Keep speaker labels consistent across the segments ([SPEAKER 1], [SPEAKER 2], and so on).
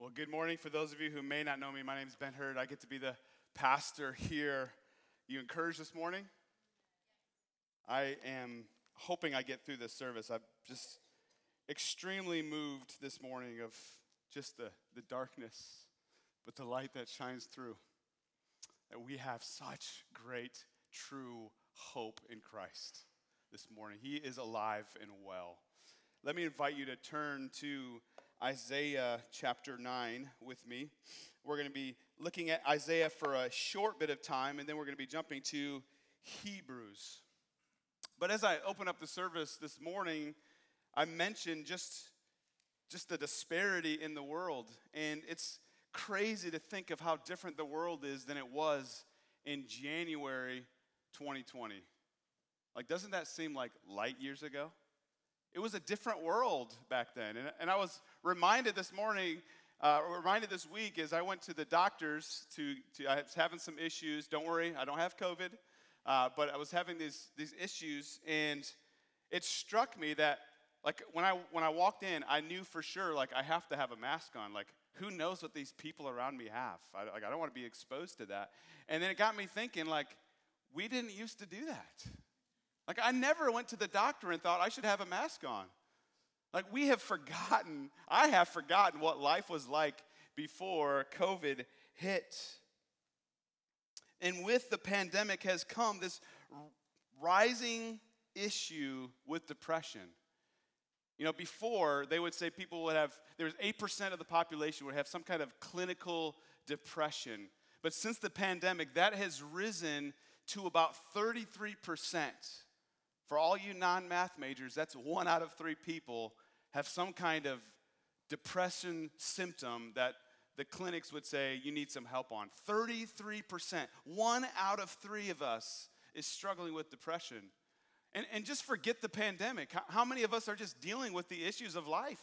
[SPEAKER 1] Well, good morning. For those of you who may not know me, my name is Ben Hurd. I get to be the pastor here. You encouraged this morning? I am hoping I get through this service. I'm just extremely moved this morning of just the, the darkness, but the light that shines through. That we have such great, true hope in Christ this morning. He is alive and well. Let me invite you to turn to Isaiah chapter 9 with me. We're going to be looking at Isaiah for a short bit of time, and then we're going to be jumping to Hebrews. But as I open up the service this morning, I mentioned just, just the disparity in the world. And it's crazy to think of how different the world is than it was in January 2020. Like, doesn't that seem like light years ago? It was a different world back then. And, and I was reminded this morning, uh, reminded this week as I went to the doctors to, to, I was having some issues. Don't worry, I don't have COVID. Uh, but I was having these, these issues, and it struck me that, like, when I, when I walked in, I knew for sure, like, I have to have a mask on. Like, who knows what these people around me have? I, like, I don't want to be exposed to that. And then it got me thinking, like, we didn't used to do that. Like, I never went to the doctor and thought I should have a mask on. Like, we have forgotten, I have forgotten what life was like before COVID hit. And with the pandemic has come this rising issue with depression. You know, before they would say people would have, there was 8% of the population would have some kind of clinical depression. But since the pandemic, that has risen to about 33%. For all you non math majors, that's one out of three people have some kind of depression symptom that the clinics would say you need some help on. 33%, one out of three of us is struggling with depression. And, and just forget the pandemic. How, how many of us are just dealing with the issues of life?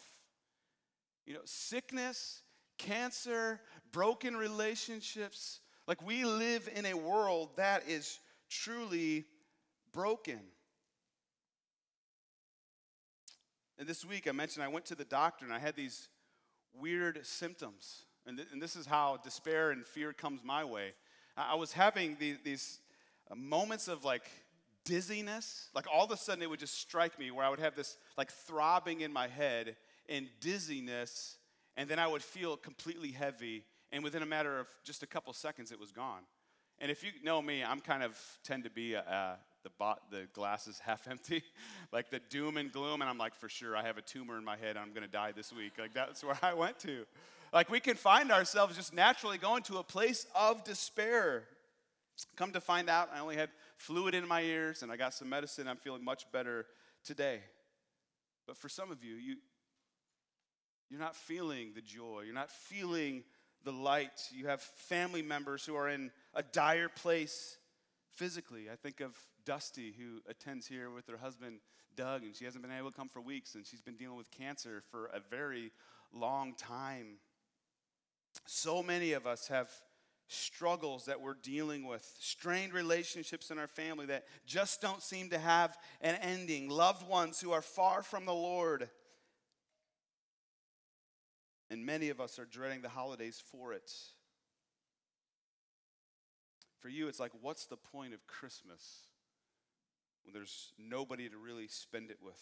[SPEAKER 1] You know, sickness, cancer, broken relationships. Like we live in a world that is truly broken. And this week I mentioned I went to the doctor and I had these weird symptoms. And, th- and this is how despair and fear comes my way. I, I was having these, these uh, moments of like dizziness. Like all of a sudden it would just strike me where I would have this like throbbing in my head and dizziness. And then I would feel completely heavy. And within a matter of just a couple seconds, it was gone. And if you know me, I'm kind of tend to be a the, bot, the glass is half empty, like the doom and gloom. And I'm like, for sure, I have a tumor in my head. I'm going to die this week. Like, that's where I went to. Like, we can find ourselves just naturally going to a place of despair. Come to find out, I only had fluid in my ears and I got some medicine. I'm feeling much better today. But for some of you, you you're not feeling the joy. You're not feeling the light. You have family members who are in a dire place physically. I think of Dusty, who attends here with her husband, Doug, and she hasn't been able to come for weeks, and she's been dealing with cancer for a very long time. So many of us have struggles that we're dealing with, strained relationships in our family that just don't seem to have an ending, loved ones who are far from the Lord. And many of us are dreading the holidays for it. For you, it's like, what's the point of Christmas? When there's nobody to really spend it with.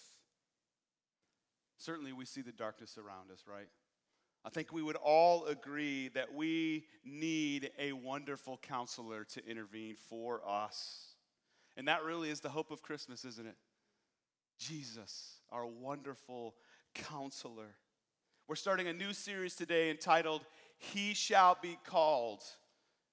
[SPEAKER 1] Certainly, we see the darkness around us, right? I think we would all agree that we need a wonderful counselor to intervene for us. And that really is the hope of Christmas, isn't it? Jesus, our wonderful counselor. We're starting a new series today entitled He Shall Be Called.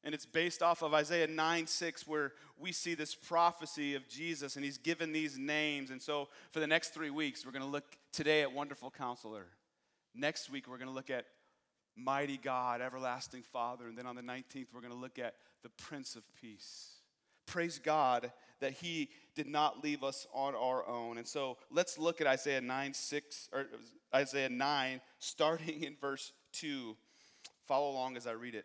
[SPEAKER 1] And it's based off of Isaiah 9 6, where we see this prophecy of Jesus, and he's given these names. And so, for the next three weeks, we're going to look today at Wonderful Counselor. Next week, we're going to look at Mighty God, Everlasting Father. And then on the 19th, we're going to look at the Prince of Peace. Praise God that he did not leave us on our own. And so, let's look at Isaiah 9 6, or Isaiah 9, starting in verse 2. Follow along as I read it.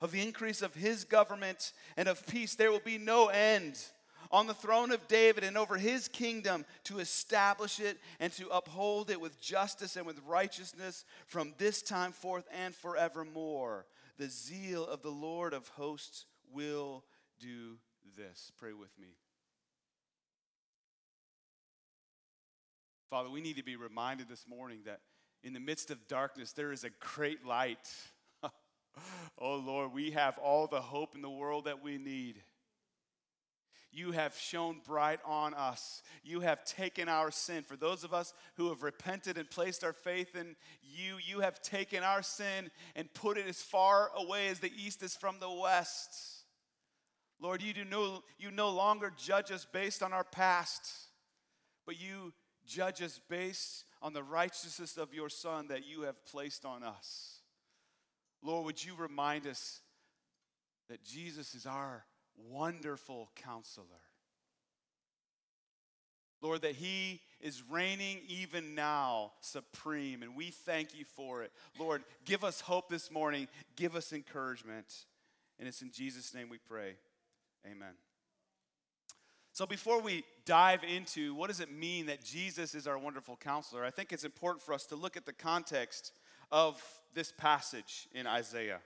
[SPEAKER 1] Of the increase of his government and of peace, there will be no end on the throne of David and over his kingdom to establish it and to uphold it with justice and with righteousness from this time forth and forevermore. The zeal of the Lord of hosts will do this. Pray with me. Father, we need to be reminded this morning that in the midst of darkness, there is a great light. Oh Lord, we have all the hope in the world that we need you have shone bright on us. You have taken our sin. For those of us who have repented and placed our faith in you, you have taken our sin and put it as far away as the east is from the west. Lord, you, do no, you no longer judge us based on our past, but you judge us based on the righteousness of your Son that you have placed on us. Lord, would you remind us that Jesus is our wonderful counselor. Lord, that He is reigning even now supreme, and we thank you for it. Lord, give us hope this morning, give us encouragement. And it's in Jesus' name we pray. Amen. So, before we dive into what does it mean that Jesus is our wonderful counselor, I think it's important for us to look at the context of this passage in Isaiah.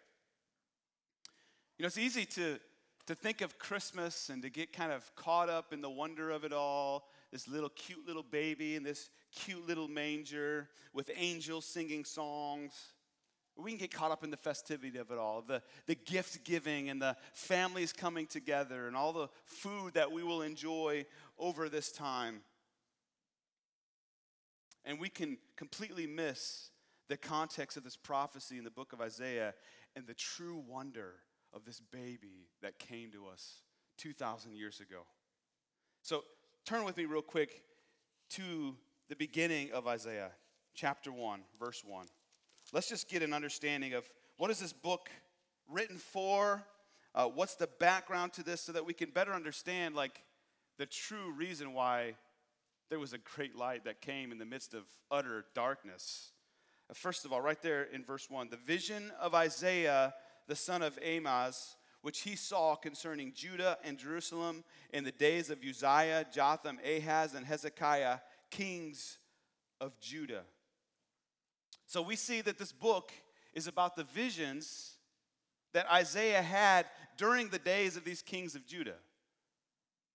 [SPEAKER 1] You know, it's easy to to think of Christmas and to get kind of caught up in the wonder of it all, this little cute little baby in this cute little manger with angels singing songs. We can get caught up in the festivity of it all, the, the gift giving and the families coming together and all the food that we will enjoy over this time. And we can completely miss the context of this prophecy in the book of Isaiah and the true wonder of this baby that came to us 2,000 years ago. So turn with me real quick to the beginning of Isaiah, chapter 1, verse 1. Let's just get an understanding of what is this book written for? Uh, what's the background to this so that we can better understand like the true reason why there was a great light that came in the midst of utter darkness. First of all, right there in verse 1, the vision of Isaiah the son of Amoz, which he saw concerning Judah and Jerusalem in the days of Uzziah, Jotham, Ahaz, and Hezekiah, kings of Judah. So we see that this book is about the visions that Isaiah had during the days of these kings of Judah.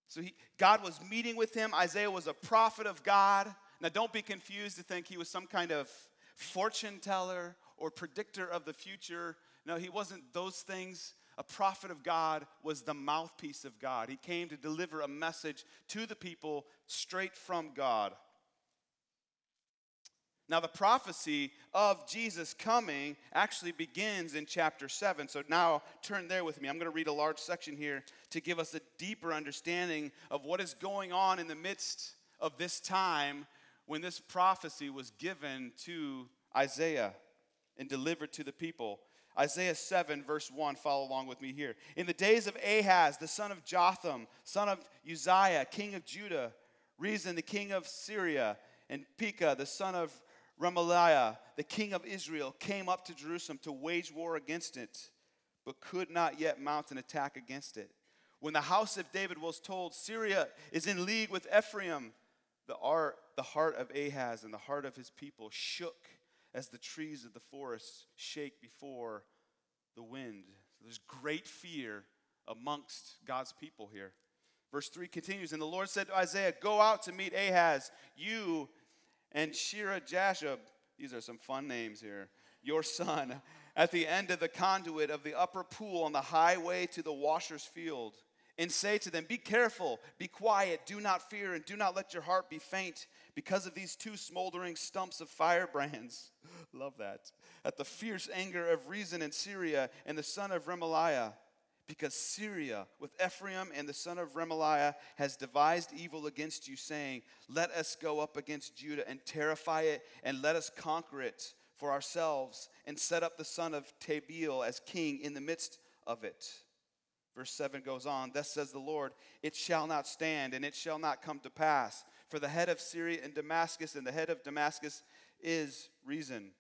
[SPEAKER 1] So he, God was meeting with him. Isaiah was a prophet of God. Now, don't be confused to think he was some kind of fortune teller or predictor of the future. No, he wasn't those things. A prophet of God was the mouthpiece of God. He came to deliver a message to the people straight from God. Now, the prophecy of Jesus coming actually begins in chapter 7. So now turn there with me. I'm going to read a large section here to give us a deeper understanding of what is going on in the midst of this time when this prophecy was given to Isaiah and delivered to the people. Isaiah 7, verse 1, follow along with me here. In the days of Ahaz, the son of Jotham, son of Uzziah, king of Judah, Rezin, the king of Syria, and Pekah, the son of Remaliah, the king of Israel, came up to Jerusalem to wage war against it, but could not yet mount an attack against it. When the house of David was told, Syria is in league with Ephraim, the, art, the heart of Ahaz and the heart of his people shook as the trees of the forest shake before the wind. So there's great fear amongst God's people here. Verse 3 continues And the Lord said to Isaiah, Go out to meet Ahaz, you and Shear Jashub. These are some fun names here. Your son, at the end of the conduit of the upper pool on the highway to the washer's field, and say to them, Be careful, be quiet, do not fear, and do not let your heart be faint because of these two smoldering stumps of firebrands. Love that. At the fierce anger of Rezin in Syria and the son of Remaliah because Syria with Ephraim and the son of Remaliah has devised evil against you, saying, Let us go up against Judah and terrify it, and let us conquer it for ourselves, and set up the son of Tabeel as king in the midst of it. Verse 7 goes on, Thus says the Lord, It shall not stand, and it shall not come to pass. For the head of Syria and Damascus, and the head of Damascus is Rezin.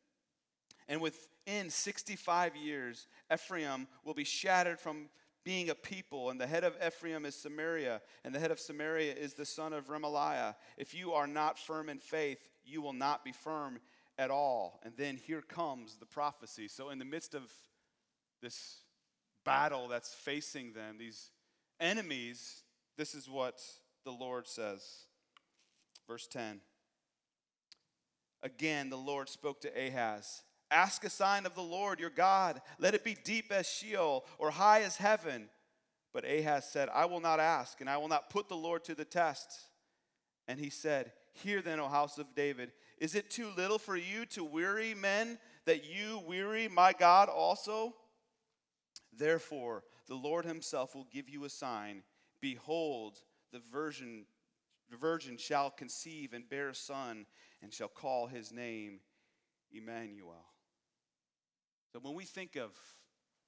[SPEAKER 1] And within 65 years, Ephraim will be shattered from being a people, and the head of Ephraim is Samaria, and the head of Samaria is the son of Remaliah. If you are not firm in faith, you will not be firm at all. And then here comes the prophecy. So, in the midst of this battle that's facing them, these enemies, this is what the Lord says. Verse 10. Again, the Lord spoke to Ahaz Ask a sign of the Lord your God. Let it be deep as Sheol or high as heaven. But Ahaz said, I will not ask, and I will not put the Lord to the test. And he said, Hear then, O house of David, is it too little for you to weary men that you weary my God also? Therefore, the Lord himself will give you a sign. Behold, the virgin, the virgin shall conceive and bear a son, and shall call his name Emmanuel. So when we think of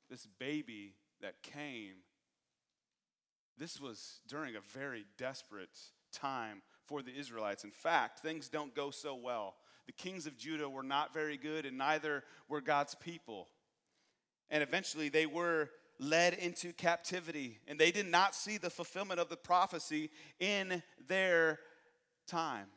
[SPEAKER 1] this baby that came, this was during a very desperate time for the Israelites. In fact, things don't go so well. The kings of Judah were not very good, and neither were God's people. And eventually they were led into captivity, and they did not see the fulfillment of the prophecy in their time.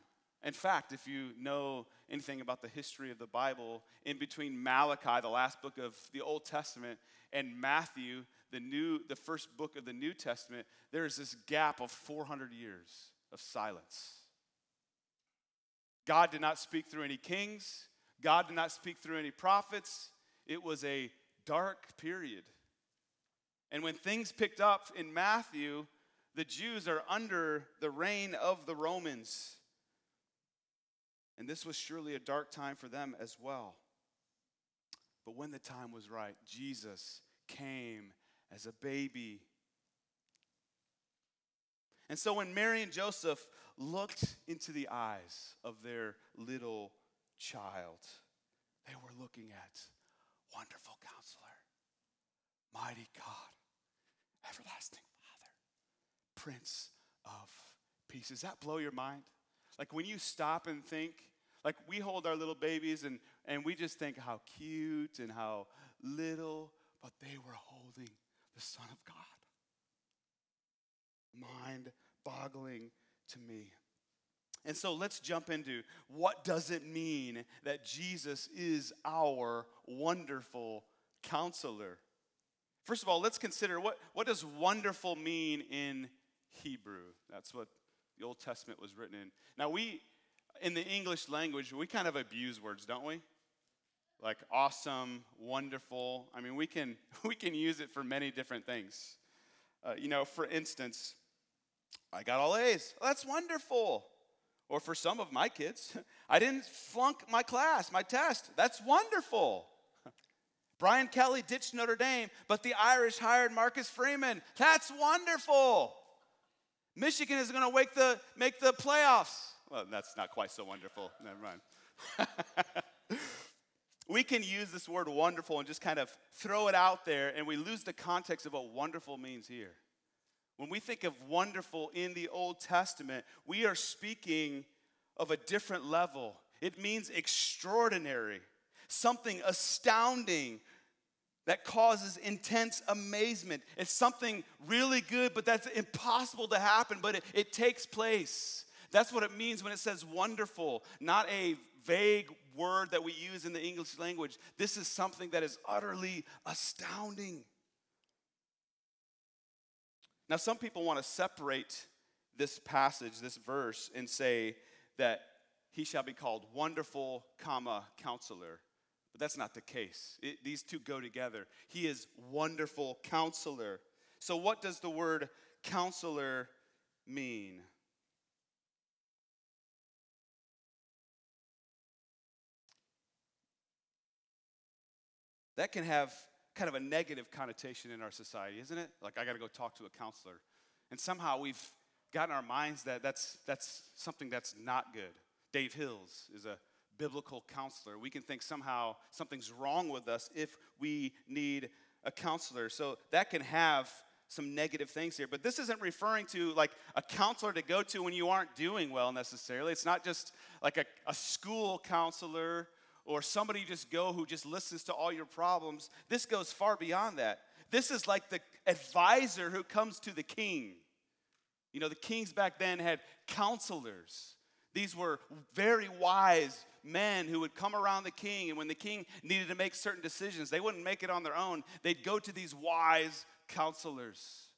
[SPEAKER 1] In fact, if you know anything about the history of the Bible, in between Malachi, the last book of the Old Testament, and Matthew, the new the first book of the New Testament, there is this gap of 400 years of silence. God did not speak through any kings, God did not speak through any prophets. It was a dark period. And when things picked up in Matthew, the Jews are under the reign of the Romans. And this was surely a dark time for them as well. But when the time was right, Jesus came as a baby. And so when Mary and Joseph looked into the eyes of their little child, they were looking at wonderful counselor, mighty God, everlasting Father, Prince of Peace. Does that blow your mind? Like when you stop and think, like we hold our little babies and, and we just think how cute and how little, but they were holding the Son of God. Mind boggling to me. And so let's jump into what does it mean that Jesus is our wonderful counselor? First of all, let's consider what, what does wonderful mean in Hebrew? That's what the Old Testament was written in. Now, we, in the English language, we kind of abuse words, don't we? Like awesome, wonderful. I mean, we can, we can use it for many different things. Uh, you know, for instance, I got all A's. Well, that's wonderful. Or for some of my kids, I didn't flunk my class, my test. That's wonderful. Brian Kelly ditched Notre Dame, but the Irish hired Marcus Freeman. That's wonderful. Michigan is going to the, make the playoffs. Well, that's not quite so wonderful. Never mind. we can use this word wonderful and just kind of throw it out there, and we lose the context of what wonderful means here. When we think of wonderful in the Old Testament, we are speaking of a different level. It means extraordinary, something astounding, that causes intense amazement. It's something really good, but that's impossible to happen, but it, it takes place. That's what it means when it says wonderful, not a vague word that we use in the English language. This is something that is utterly astounding. Now, some people want to separate this passage, this verse, and say that he shall be called wonderful, comma, counselor. But That's not the case. It, these two go together. He is wonderful counselor. So, what does the word counselor mean? That can have kind of a negative connotation in our society, isn't it? Like, I got to go talk to a counselor. And somehow we've gotten our minds that that's, that's something that's not good. Dave Hills is a biblical counselor. We can think somehow something's wrong with us if we need a counselor. So that can have some negative things here. But this isn't referring to like a counselor to go to when you aren't doing well necessarily. It's not just like a, a school counselor or somebody just go who just listens to all your problems. This goes far beyond that. This is like the advisor who comes to the king. You know, the kings back then had counselors. These were very wise men who would come around the king, and when the king needed to make certain decisions, they wouldn't make it on their own. They'd go to these wise counselors.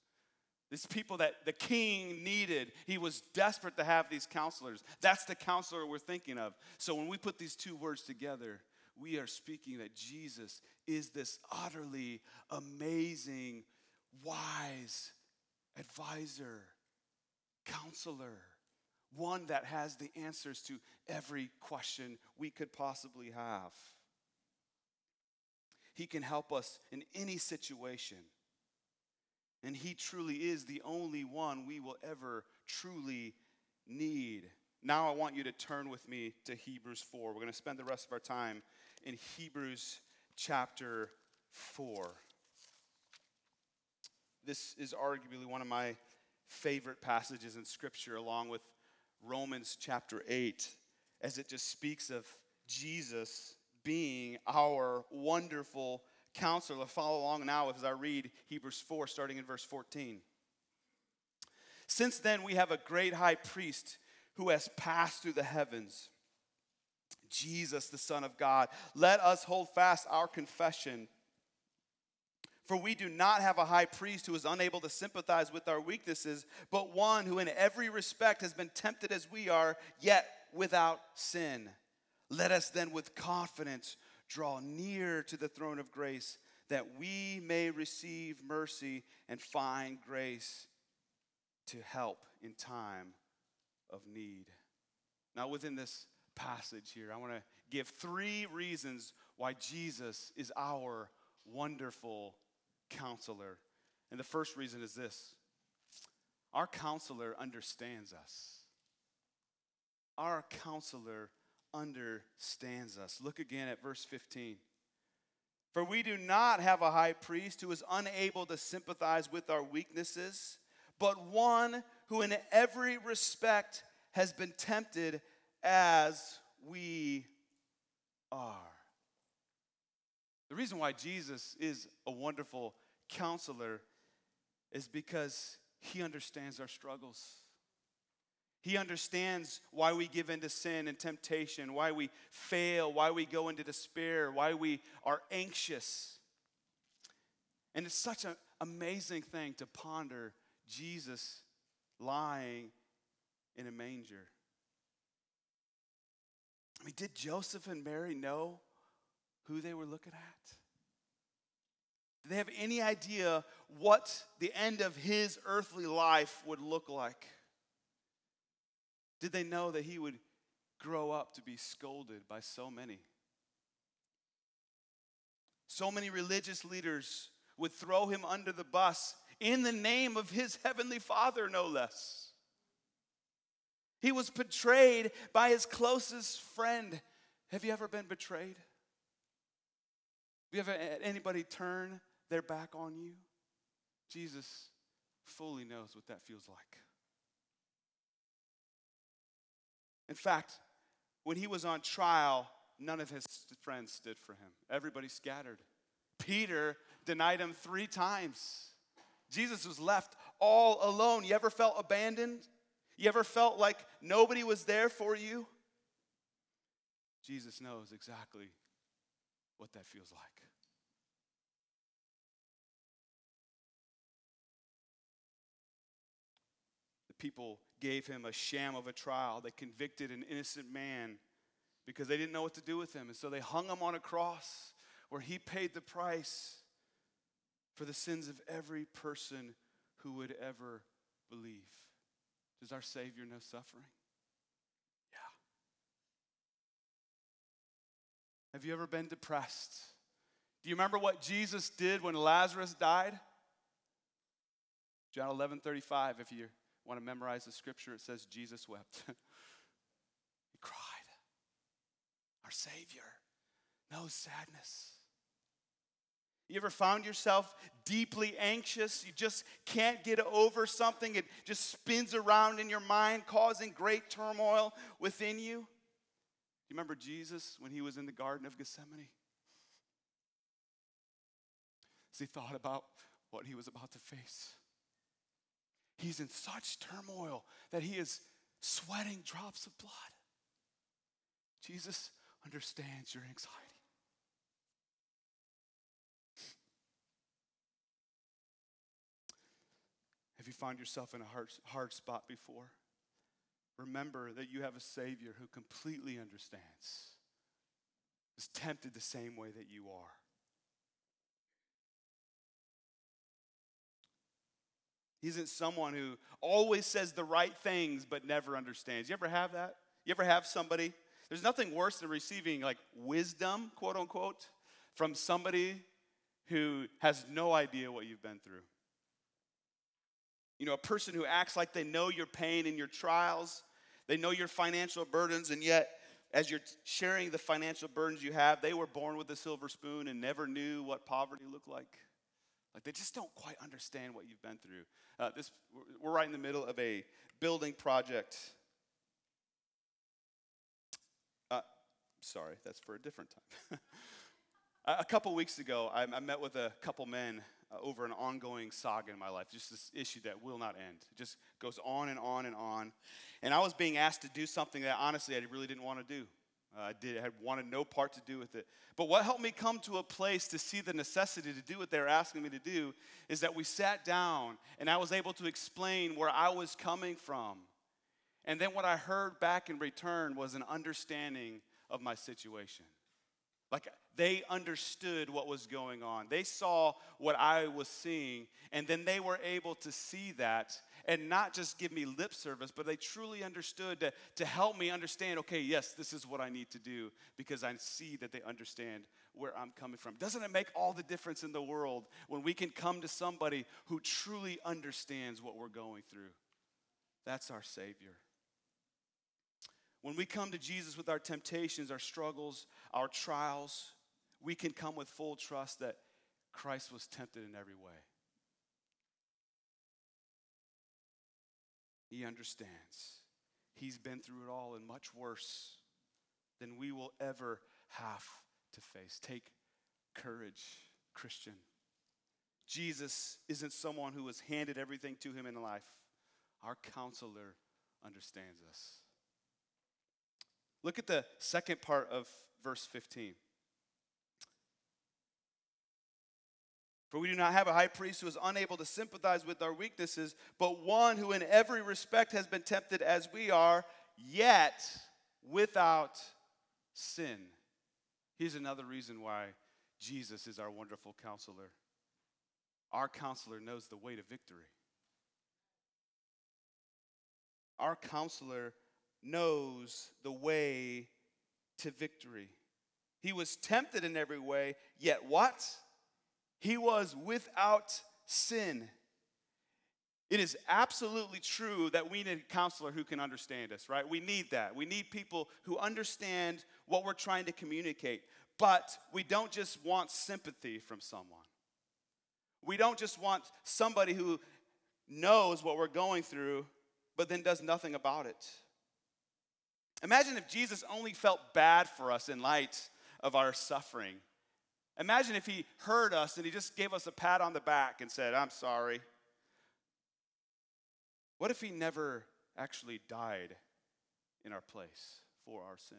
[SPEAKER 1] These people that the king needed. He was desperate to have these counselors. That's the counselor we're thinking of. So when we put these two words together, we are speaking that Jesus is this utterly amazing, wise advisor, counselor, one that has the answers to every question we could possibly have. He can help us in any situation. And He truly is the only one we will ever truly need. Now, I want you to turn with me to Hebrews 4. We're going to spend the rest of our time in Hebrews chapter 4. This is arguably one of my favorite passages in Scripture, along with Romans chapter 8, as it just speaks of Jesus being our wonderful counselor. Follow along now as I read Hebrews 4, starting in verse 14. Since then, we have a great high priest who has passed through the heavens, Jesus, the Son of God. Let us hold fast our confession. For we do not have a high priest who is unable to sympathize with our weaknesses, but one who in every respect has been tempted as we are, yet without sin. Let us then with confidence draw near to the throne of grace that we may receive mercy and find grace to help in time of need. Now, within this passage here, I want to give three reasons why Jesus is our wonderful counselor. And the first reason is this our counselor understands us. Our counselor understands us. Look again at verse 15. For we do not have a high priest who is unable to sympathize with our weaknesses, but one who in every respect has been tempted as we are. The reason why Jesus is a wonderful counselor is because he understands our struggles. He understands why we give into sin and temptation, why we fail, why we go into despair, why we are anxious. And it's such an amazing thing to ponder Jesus lying in a manger. I mean, did Joseph and Mary know who they were looking at? Did they have any idea what the end of his earthly life would look like? Did they know that he would grow up to be scolded by so many? So many religious leaders would throw him under the bus in the name of his heavenly father, no less. He was betrayed by his closest friend. Have you ever been betrayed? Have you ever had anybody turn their back on you? Jesus fully knows what that feels like. In fact, when he was on trial, none of his friends stood for him. Everybody scattered. Peter denied him three times. Jesus was left all alone. You ever felt abandoned? You ever felt like nobody was there for you? Jesus knows exactly what that feels like. The people gave him a sham of a trial. They convicted an innocent man because they didn't know what to do with him. And so they hung him on a cross where he paid the price for the sins of every person who would ever believe. Does our Savior know suffering? Yeah. Have you ever been depressed? Do you remember what Jesus did when Lazarus died? John 11 35, if you want to memorize the scripture, it says Jesus wept. he cried. Our Savior knows sadness. You ever found yourself deeply anxious? You just can't get over something. It just spins around in your mind, causing great turmoil within you. You remember Jesus when he was in the Garden of Gethsemane? As he thought about what he was about to face. He's in such turmoil that he is sweating drops of blood. Jesus understands your anxiety. Have you found yourself in a hard, hard spot before? Remember that you have a Savior who completely understands, is tempted the same way that you are. He isn't someone who always says the right things but never understands. You ever have that? You ever have somebody? There's nothing worse than receiving like wisdom, quote unquote, from somebody who has no idea what you've been through. You know, a person who acts like they know your pain and your trials, they know your financial burdens, and yet, as you're sharing the financial burdens you have, they were born with a silver spoon and never knew what poverty looked like. Like they just don't quite understand what you've been through. Uh, this, we're right in the middle of a building project. Uh, sorry, that's for a different time. a couple weeks ago, I, I, met with a couple men uh, over an ongoing saga in my life, just this issue that will not end. It just goes on and on and on. And I was being asked to do something that honestly I really didn't want to do. Uh, I did had wanted no part to do with it. But what helped me come to a place to see the necessity to do what they were asking me to do is that we sat down and I was able to explain where I was coming from. And then what I heard back in return was an understanding of my situation. Like they understood what was going on. They saw what I was seeing, and then they were able to see that and not just give me lip service, but they truly understood to, to help me understand okay, yes, this is what I need to do because I see that they understand where I'm coming from. Doesn't it make all the difference in the world when we can come to somebody who truly understands what we're going through? That's our Savior. When we come to Jesus with our temptations, our struggles, our trials, we can come with full trust that Christ was tempted in every way. He understands. He's been through it all and much worse than we will ever have to face. Take courage, Christian. Jesus isn't someone who was handed everything to him in life. Our counselor understands us. Look at the second part of verse 15. For we do not have a high priest who is unable to sympathize with our weaknesses, but one who in every respect has been tempted as we are, yet without sin. Here's another reason why Jesus is our wonderful counselor. Our counselor knows the way to victory. Our counselor knows the way to victory. He was tempted in every way, yet what? He was without sin. It is absolutely true that we need a counselor who can understand us, right? We need that. We need people who understand what we're trying to communicate. But we don't just want sympathy from someone. We don't just want somebody who knows what we're going through, but then does nothing about it. Imagine if Jesus only felt bad for us in light of our suffering. Imagine if he heard us and he just gave us a pat on the back and said, I'm sorry. What if he never actually died in our place for our sin?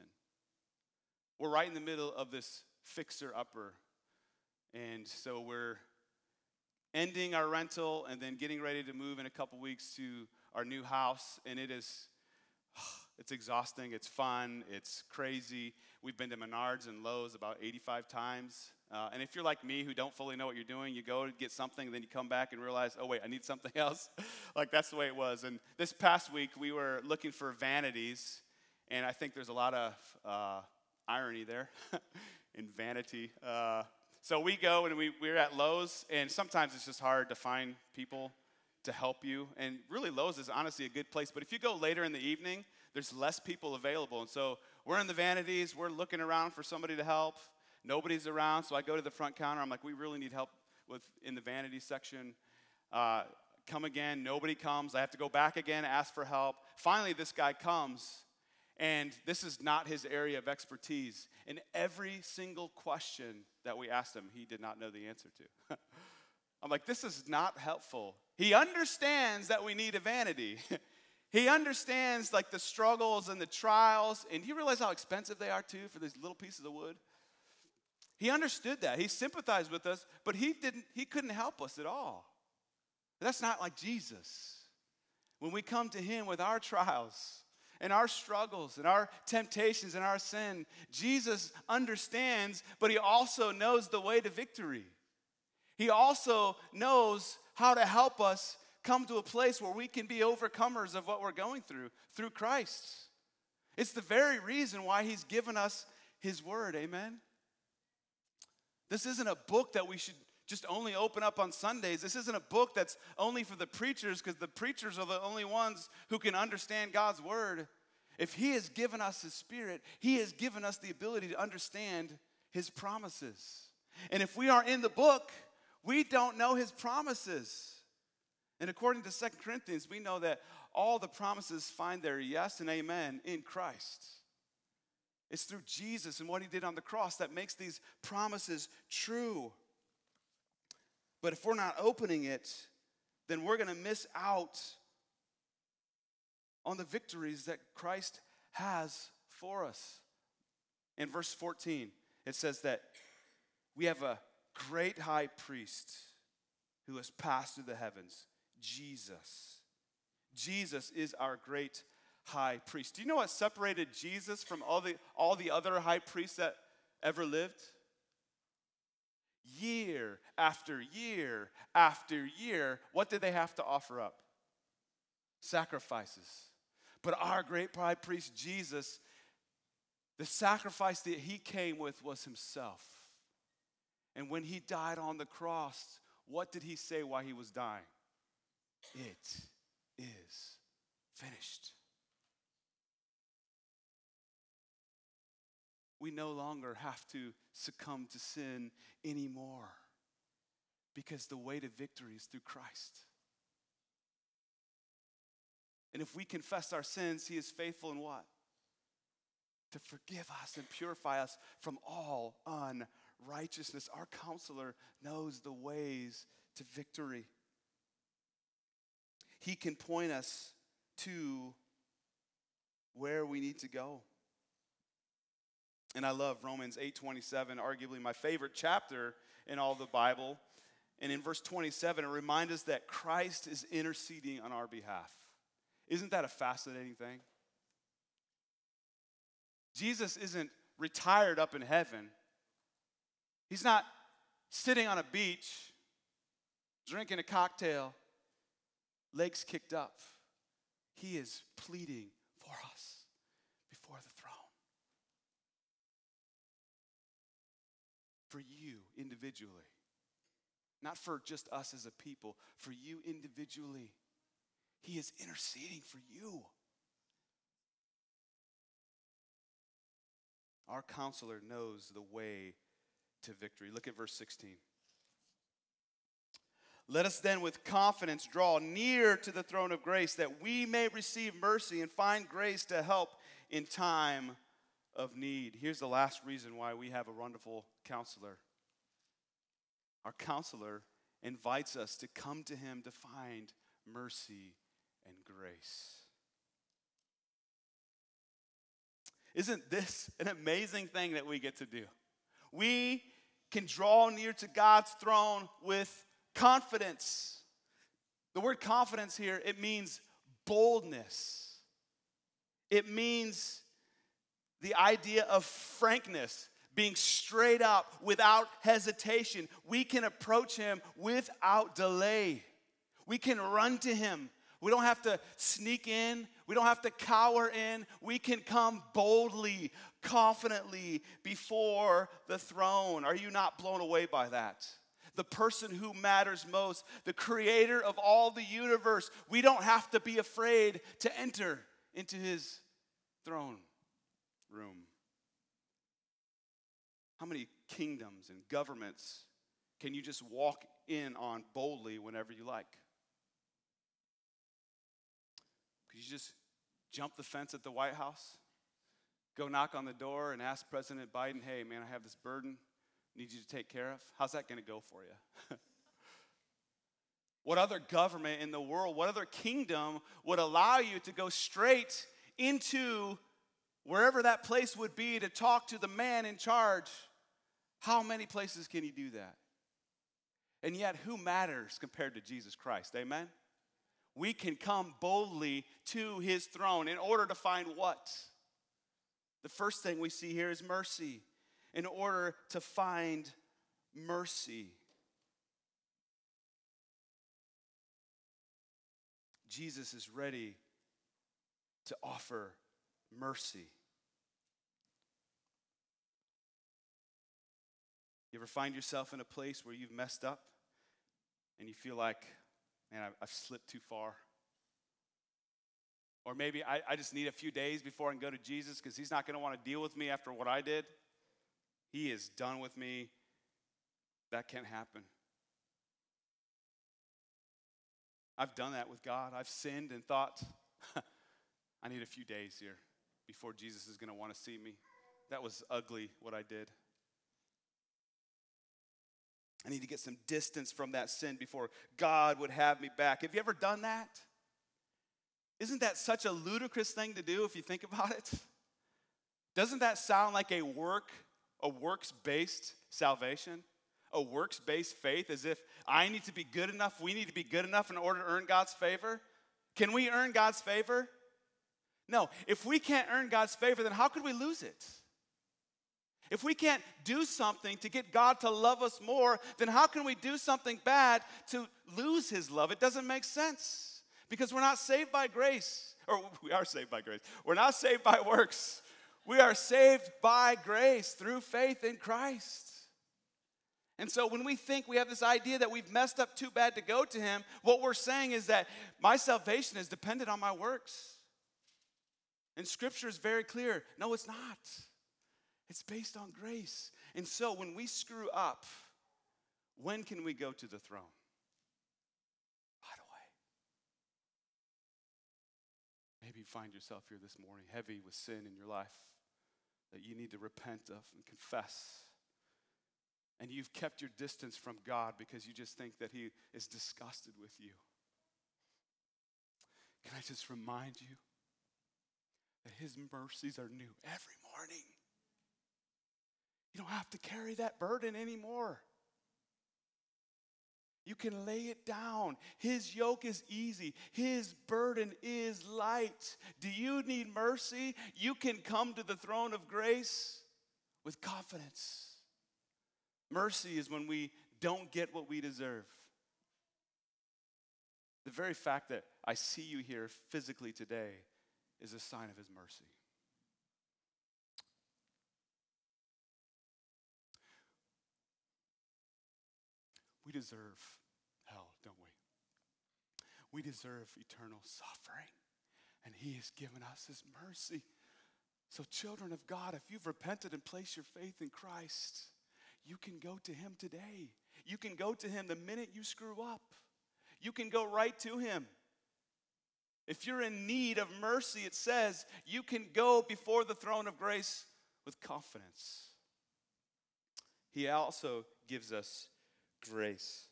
[SPEAKER 1] We're right in the middle of this fixer upper. And so we're ending our rental and then getting ready to move in a couple weeks to our new house. And it is, It's exhausting, it's fun, it's crazy. We've been to Menards and Lowe's about 85 times. Uh, and if you're like me who don't fully know what you're doing, you go get something, then you come back and realize, oh, wait, I need something else. like that's the way it was. And this past week, we were looking for vanities. And I think there's a lot of uh, irony there in vanity. Uh, so we go and we, we're at Lowe's, and sometimes it's just hard to find people to help you. And really, Lowe's is honestly a good place. But if you go later in the evening, there's less people available. And so we're in the vanities, we're looking around for somebody to help. Nobody's around, so I go to the front counter. I'm like, we really need help with in the vanity section. Uh, come again, nobody comes. I have to go back again, ask for help. Finally, this guy comes, and this is not his area of expertise. And every single question that we asked him, he did not know the answer to. I'm like, this is not helpful. He understands that we need a vanity. he understands like the struggles and the trials. And do you realize how expensive they are too for these little pieces of wood? He understood that. He sympathized with us, but he didn't he couldn't help us at all. That's not like Jesus. When we come to him with our trials and our struggles and our temptations and our sin, Jesus understands, but he also knows the way to victory. He also knows how to help us come to a place where we can be overcomers of what we're going through through Christ. It's the very reason why He's given us His Word. Amen? This isn't a book that we should just only open up on Sundays. This isn't a book that's only for the preachers because the preachers are the only ones who can understand God's Word. If He has given us His Spirit, He has given us the ability to understand His promises. And if we are in the book, we don't know his promises. And according to Second Corinthians, we know that all the promises find their yes and amen in Christ. It's through Jesus and what he did on the cross that makes these promises true. But if we're not opening it, then we're going to miss out on the victories that Christ has for us. In verse 14, it says that we have a great high priest who has passed through the heavens, Jesus. Jesus is our great high priest. Do you know what separated Jesus from all the, all the other high priests that ever lived? Year after year after year, what did they have to offer up? Sacrifices. But our great high priest, Jesus, the sacrifice that he came with was himself. And when he died on the cross, what did he say while he was dying? It is finished. We no longer have to succumb to sin anymore because the way to victory is through Christ. And if we confess our sins, he is faithful in what? To forgive us and purify us from all unrighteousness. Our counselor knows the ways to victory. He can point us to where we need to go. And I love Romans 8:27, arguably my favorite chapter in all the Bible. And in verse 27, it reminds us that Christ is interceding on our behalf. Isn't that a fascinating thing? Jesus isn't retired up in heaven. He's not sitting on a beach, drinking a cocktail, legs kicked up. He is pleading for us before the throne. For you individually. Not for just us as a people, for you individually. He is interceding for you. Our counselor knows the way to victory. Look at verse 16. Let us then with confidence draw near to the throne of grace that we may receive mercy and find grace to help in time of need. Here's the last reason why we have a wonderful counselor. Our counselor invites us to come to him to find mercy and grace. Isn't this an amazing thing that we get to do? We can draw near to God's throne with confidence. The word confidence here, it means boldness. It means the idea of frankness, being straight up without hesitation. We can approach him without delay. We can run to him. We don't have to sneak in. We don't have to cower in. We can come boldly, confidently before the throne. Are you not blown away by that? The person who matters most, the creator of all the universe. We don't have to be afraid to enter into his throne room. How many kingdoms and governments can you just walk in on boldly whenever you like? Could you just jump the fence at the White House? Go knock on the door and ask President Biden, hey, man, I have this burden, need you to take care of? How's that going to go for you? what other government in the world, what other kingdom would allow you to go straight into wherever that place would be to talk to the man in charge, how many places can you do that? And yet, who matters compared to Jesus Christ? Amen? We can come boldly to his throne in order to find what? The first thing we see here is mercy. In order to find mercy. Jesus is ready to offer mercy. You ever find yourself in a place where you've messed up and you feel like, man, I've, slipped too far? Or maybe I, I just need a few days before I can go to Jesus because he's not going to want to deal with me after what I did. He is done with me. That can't happen. I've done that with God. I've sinned and thought, I need a few days here before Jesus is going to want to see me. That was ugly what I did. I need to get some distance from that sin before God would have me back. Have you ever done that? Isn't that such a ludicrous thing to do if you think about it? Doesn't that sound like a work, a works-based salvation? A works-based faith as if I need to be good enough, we need to be good enough in order to earn God's favor? Can we earn God's favor? No, if we can't earn God's favor, then how could we lose it? If we can't do something to get God to love us more, then how can we do something bad to lose His love? It doesn't make sense because we're not saved by grace, or we are saved by grace. We're not saved by works. We are saved by grace through faith in Christ. And so when we think we have this idea that we've messed up too bad to go to Him, what we're saying is that my salvation is dependent on my works. And scripture is very clear no, it's not. It's based on grace. And so when we screw up, when can we go to the throne? Right away. Maybe you find yourself here this morning heavy with sin in your life that you need to repent of and confess. And you've kept your distance from God because you just think that He is disgusted with you. Can I just remind you that His mercies are new every morning. You don't have to carry that burden anymore. You can lay it down. His yoke is easy, His burden is light. Do you need mercy? You can come to the throne of grace with confidence. Mercy is when we don't get what we deserve. The very fact that I see you here physically today is a sign of his mercy. We deserve hell, don't we? We deserve eternal suffering, and he has given us his mercy. So, children of God, if you've repented and placed your faith in Christ, you can go to him today. You can go to him the minute you screw up. You can go right to him. If you're in need of mercy, it says you can go before the throne of grace with confidence. He also gives us grace.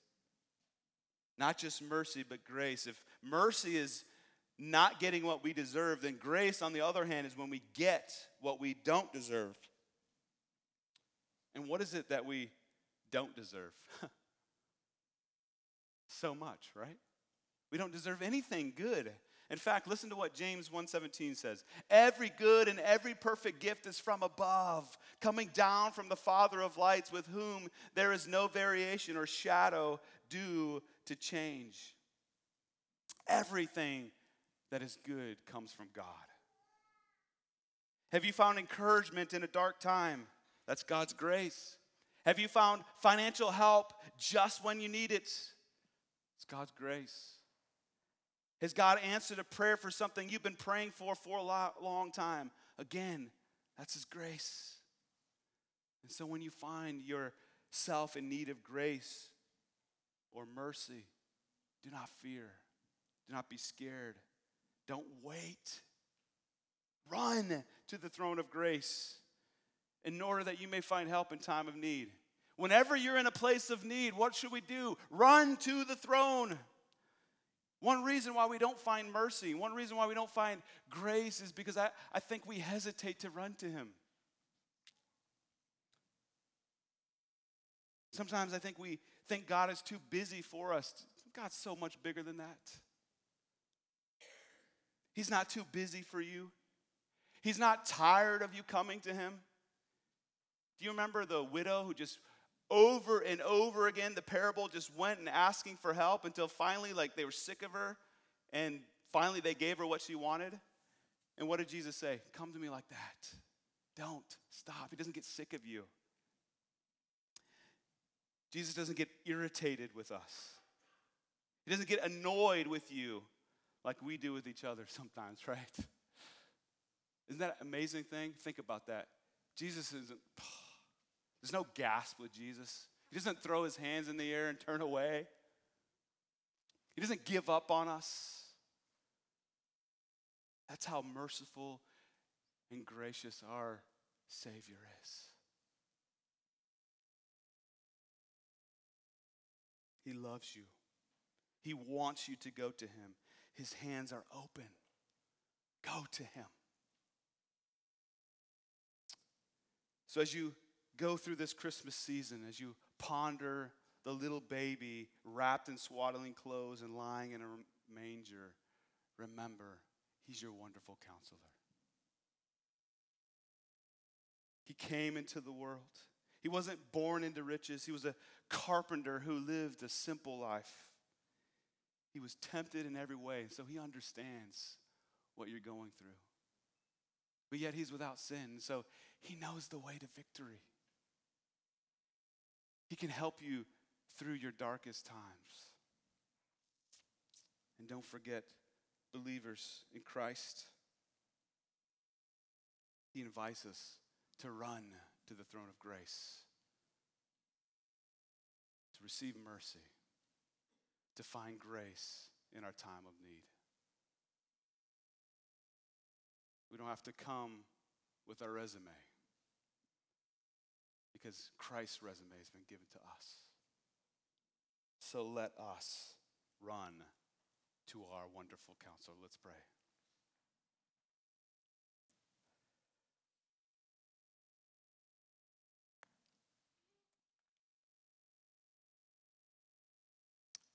[SPEAKER 1] Not just mercy, but grace. If mercy is not getting what we deserve, then grace, on the other hand, is when we get what we don't deserve. And what is it that we don't deserve? so much, right? We don't deserve anything good. In fact, listen to what James 1:17 says. Every good and every perfect gift is from above, coming down from the Father of lights, with whom there is no variation or shadow due to change. Everything that is good comes from God. Have you found encouragement in a dark time? That's God's grace. Have you found financial help just when you need it? It's God's grace. Has God answered a prayer for something you've been praying for for a long time? Again, that's His grace. And so when you find yourself in need of grace or mercy, do not fear. Do not be scared. Don't wait. Run to the throne of grace in order that you may find help in time of need. Whenever you're in a place of need, what should we do? Run to the throne. One reason why we don't find mercy, one reason why we don't find grace is because I, I think we hesitate to run to Him. Sometimes I think we think God is too busy for us. God's so much bigger than that. He's not too busy for you. He's not tired of you coming to Him. Do you remember the widow who just over and over again, the parable just went and asking for help until finally, like, they were sick of her, and finally they gave her what she wanted. And what did Jesus say? Come to me like that. Don't stop. He doesn't get sick of you. Jesus doesn't get irritated with us. He doesn't get annoyed with you like we do with each other sometimes, right? Isn't that an amazing thing? Think about that. Jesus isn't, there's no gasp with Jesus. He doesn't throw his hands in the air and turn away. He doesn't give up on us. That's how merciful and gracious our Savior is. He loves you. He wants you to go to Him. His hands are open. Go to Him. So, as you go through this Christmas season, as you ponder the little baby wrapped in swaddling clothes and lying in a manger, remember, He's your wonderful counselor. He came into the world. He wasn't born into riches. He was a carpenter who lived a simple life. He was tempted in every way, so he understands what you're going through. But yet he's without sin, so he knows the way to victory. He can help you through your darkest times. And don't forget, believers in Christ, He invites us to run to the throne of grace, to receive mercy, to find grace in our time of need. We don't have to come with our resume because Christ's resume has been given to us. So let us run to our wonderful counselor. Let's pray.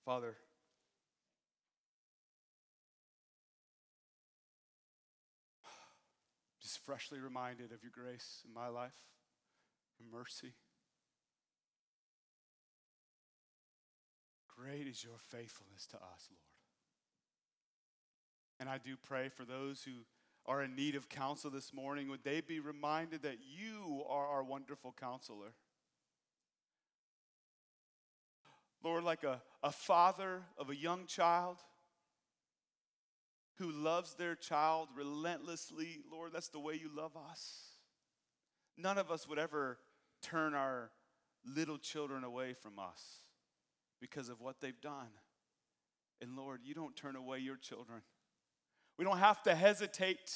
[SPEAKER 1] Father, just freshly reminded of your grace in my life your mercy. Great is your faithfulness to us, Lord. And I do pray for those who are in need of counsel this morning, would they be reminded that you are our wonderful counselor? Lord, like a, a father of a young child who loves their child relentlessly, Lord, that's the way you love us. None of us would ever turn our little children away from us because of what they've done. And Lord, you don't turn away your children. We don't have to hesitate.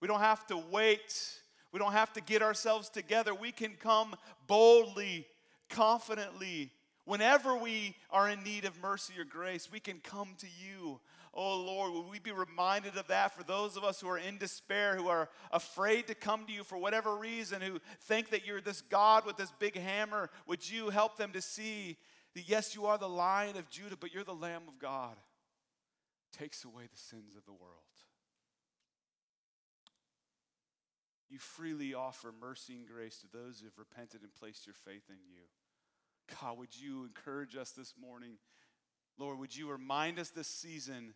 [SPEAKER 1] We don't have to wait. We don't have to get ourselves together. We can come boldly, confidently. Whenever we are in need of mercy or grace, we can come to you Oh Lord, would we be reminded of that for those of us who are in despair, who are afraid to come to you for whatever reason, who think that you're this God with this big hammer? Would you help them to see that yes, you are the lion of Judah, but you're the Lamb of God? takes away the sins of the world. You freely offer mercy and grace to those who have repented and placed your faith in you. God, would you encourage us this morning? Lord, would you remind us this season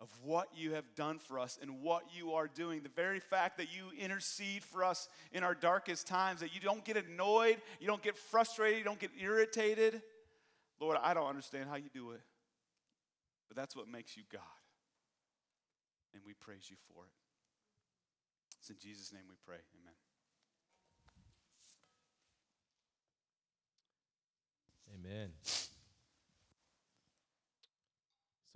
[SPEAKER 1] of what you have done for us and what you are doing? The very fact that you intercede for us in our darkest times, that you don't get annoyed, you don't get frustrated, you don't get irritated. Lord, I don't understand how you do it, but that's what makes you God. And we praise you for it. It's in Jesus' name we pray. Amen.
[SPEAKER 2] Amen.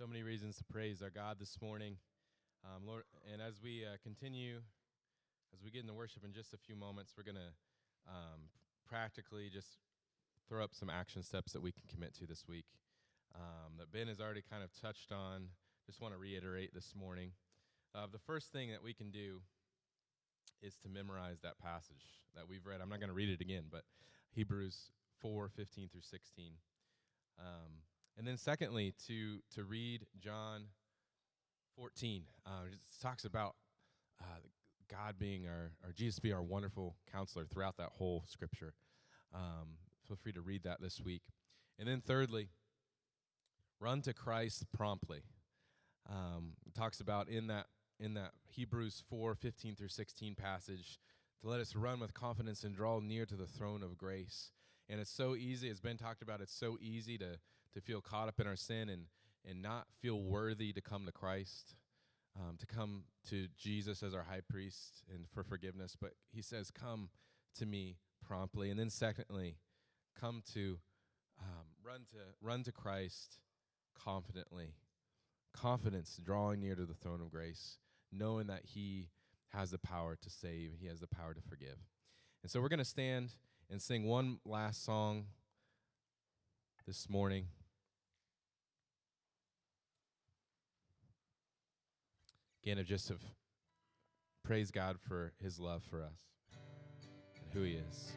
[SPEAKER 2] So many reasons to praise our God this morning. Um, Lord, and as we uh, continue, as we get into worship in just a few moments, we're going to um, practically just throw up some action steps that we can commit to this week um, that Ben has already kind of touched on. Just want to reiterate this morning. Uh, the first thing that we can do is to memorize that passage that we've read. I'm not going to read it again, but Hebrews 4 15 through 16. Um, and then, secondly, to, to read John 14. Uh, it talks about uh, God being our, or Jesus being our wonderful counselor throughout that whole scripture. Um, feel free to read that this week. And then, thirdly, run to Christ promptly. Um, it talks about in that in that Hebrews 4 15 through 16 passage to let us run with confidence and draw near to the throne of grace. And it's so easy, as Ben talked about, it's so easy to, to feel caught up in our sin and, and not feel worthy to come to Christ, um, to come to Jesus as our high priest and for forgiveness. But he says, Come to me promptly. And then, secondly, come to um, run to run to Christ confidently. Confidence, drawing near to the throne of grace knowing that He has the power to save, He has the power to forgive. And so we're going to stand and sing one last song this morning. Again, of just of praise God for His love for us and who He is.